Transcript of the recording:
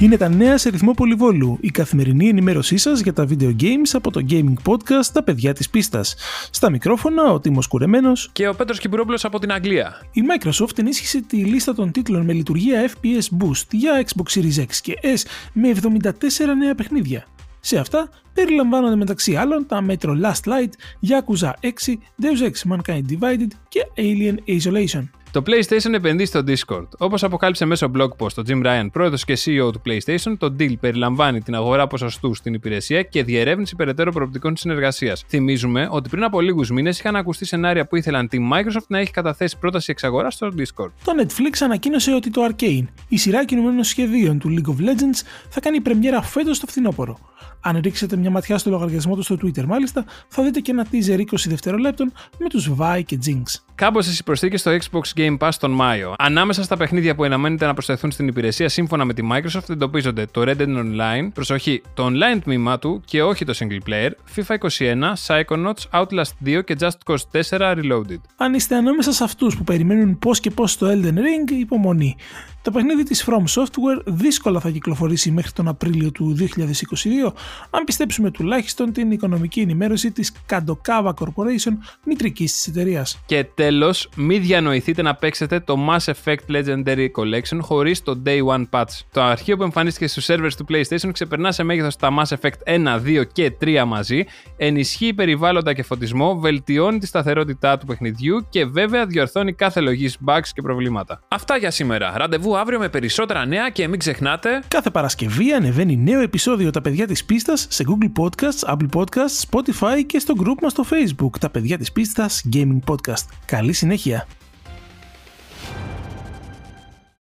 Είναι τα νέα σε ρυθμό πολυβόλου, η καθημερινή ενημέρωσή σας για τα video games από το gaming podcast Τα παιδιά της πίστας. Στα μικρόφωνα ο Τίμος Κουρεμένος και ο Πέτρος Κυπουρόπουλος από την Αγγλία. Η Microsoft ενίσχυσε τη λίστα των τίτλων με λειτουργία FPS Boost για Xbox Series X και S με 74 νέα παιχνίδια. Σε αυτά περιλαμβάνονται μεταξύ άλλων τα Metro Last Light, Yakuza 6, Deus Ex Mankind Divided και Alien Isolation. Το PlayStation επενδύει στο Discord. Όπως αποκάλυψε μέσω blog post το Jim Ryan, πρόεδρος και CEO του PlayStation, το deal περιλαμβάνει την αγορά ποσοστού στην υπηρεσία και διερεύνηση περαιτέρω προοπτικών συνεργασίας. Θυμίζουμε ότι πριν από λίγους μήνες είχαν ακουστεί σενάρια που ήθελαν τη Microsoft να έχει καταθέσει πρόταση εξαγοράς στο Discord. Το Netflix ανακοίνωσε ότι το Arcane, η σειρά κινουμένων σχεδίων του League of Legends, θα κάνει πρεμιέρα φέτος στο φθινόπωρο. Αν ρίξετε μια ματιά στο λογαριασμό του στο Twitter, μάλιστα, θα δείτε και ένα teaser 20 δευτερολέπτων με τους Vi και Jinx. Κάμποσε οι προσθήκες στο Xbox Game Pass τον Μάιο. Ανάμεσα στα παιχνίδια που αναμένεται να προσθεθούν στην υπηρεσία σύμφωνα με τη Microsoft εντοπίζονται το Red Dead Online, προσοχή, το online τμήμα του και όχι το single player, FIFA 21, Psychonauts, Outlast 2 και Just Cause 4 Reloaded. Αν είστε ανάμεσα σε αυτούς που περιμένουν πώς και πώς το Elden Ring, υπομονή. Το παιχνίδι της From Software δύσκολα θα κυκλοφορήσει μέχρι τον Απρίλιο του 2022, αν πιστέψουμε τουλάχιστον την οικονομική ενημέρωση της Kadokawa Corporation, μητρικής της εταιρείας. Και τέλος, μην διανοηθείτε να παίξετε το Mass Effect Legendary Collection χωρίς το Day One Patch. Το αρχείο που εμφανίστηκε στους servers του PlayStation ξεπερνά σε μέγεθος τα Mass Effect 1, 2 και 3 μαζί, ενισχύει περιβάλλοντα και φωτισμό, βελτιώνει τη σταθερότητά του παιχνιδιού και βέβαια διορθώνει κάθε λογής bugs και προβλήματα. Αυτά για σήμερα. Ραντεβού αύριο με περισσότερα νέα και μην ξεχνάτε. Κάθε Παρασκευή ανεβαίνει νέο επεισόδιο Τα παιδιά της πίστας σε Google Podcasts, Apple Podcasts, Spotify και στο group μας στο Facebook. Τα παιδιά της πίστας Gaming Podcast. Καλή συνέχεια.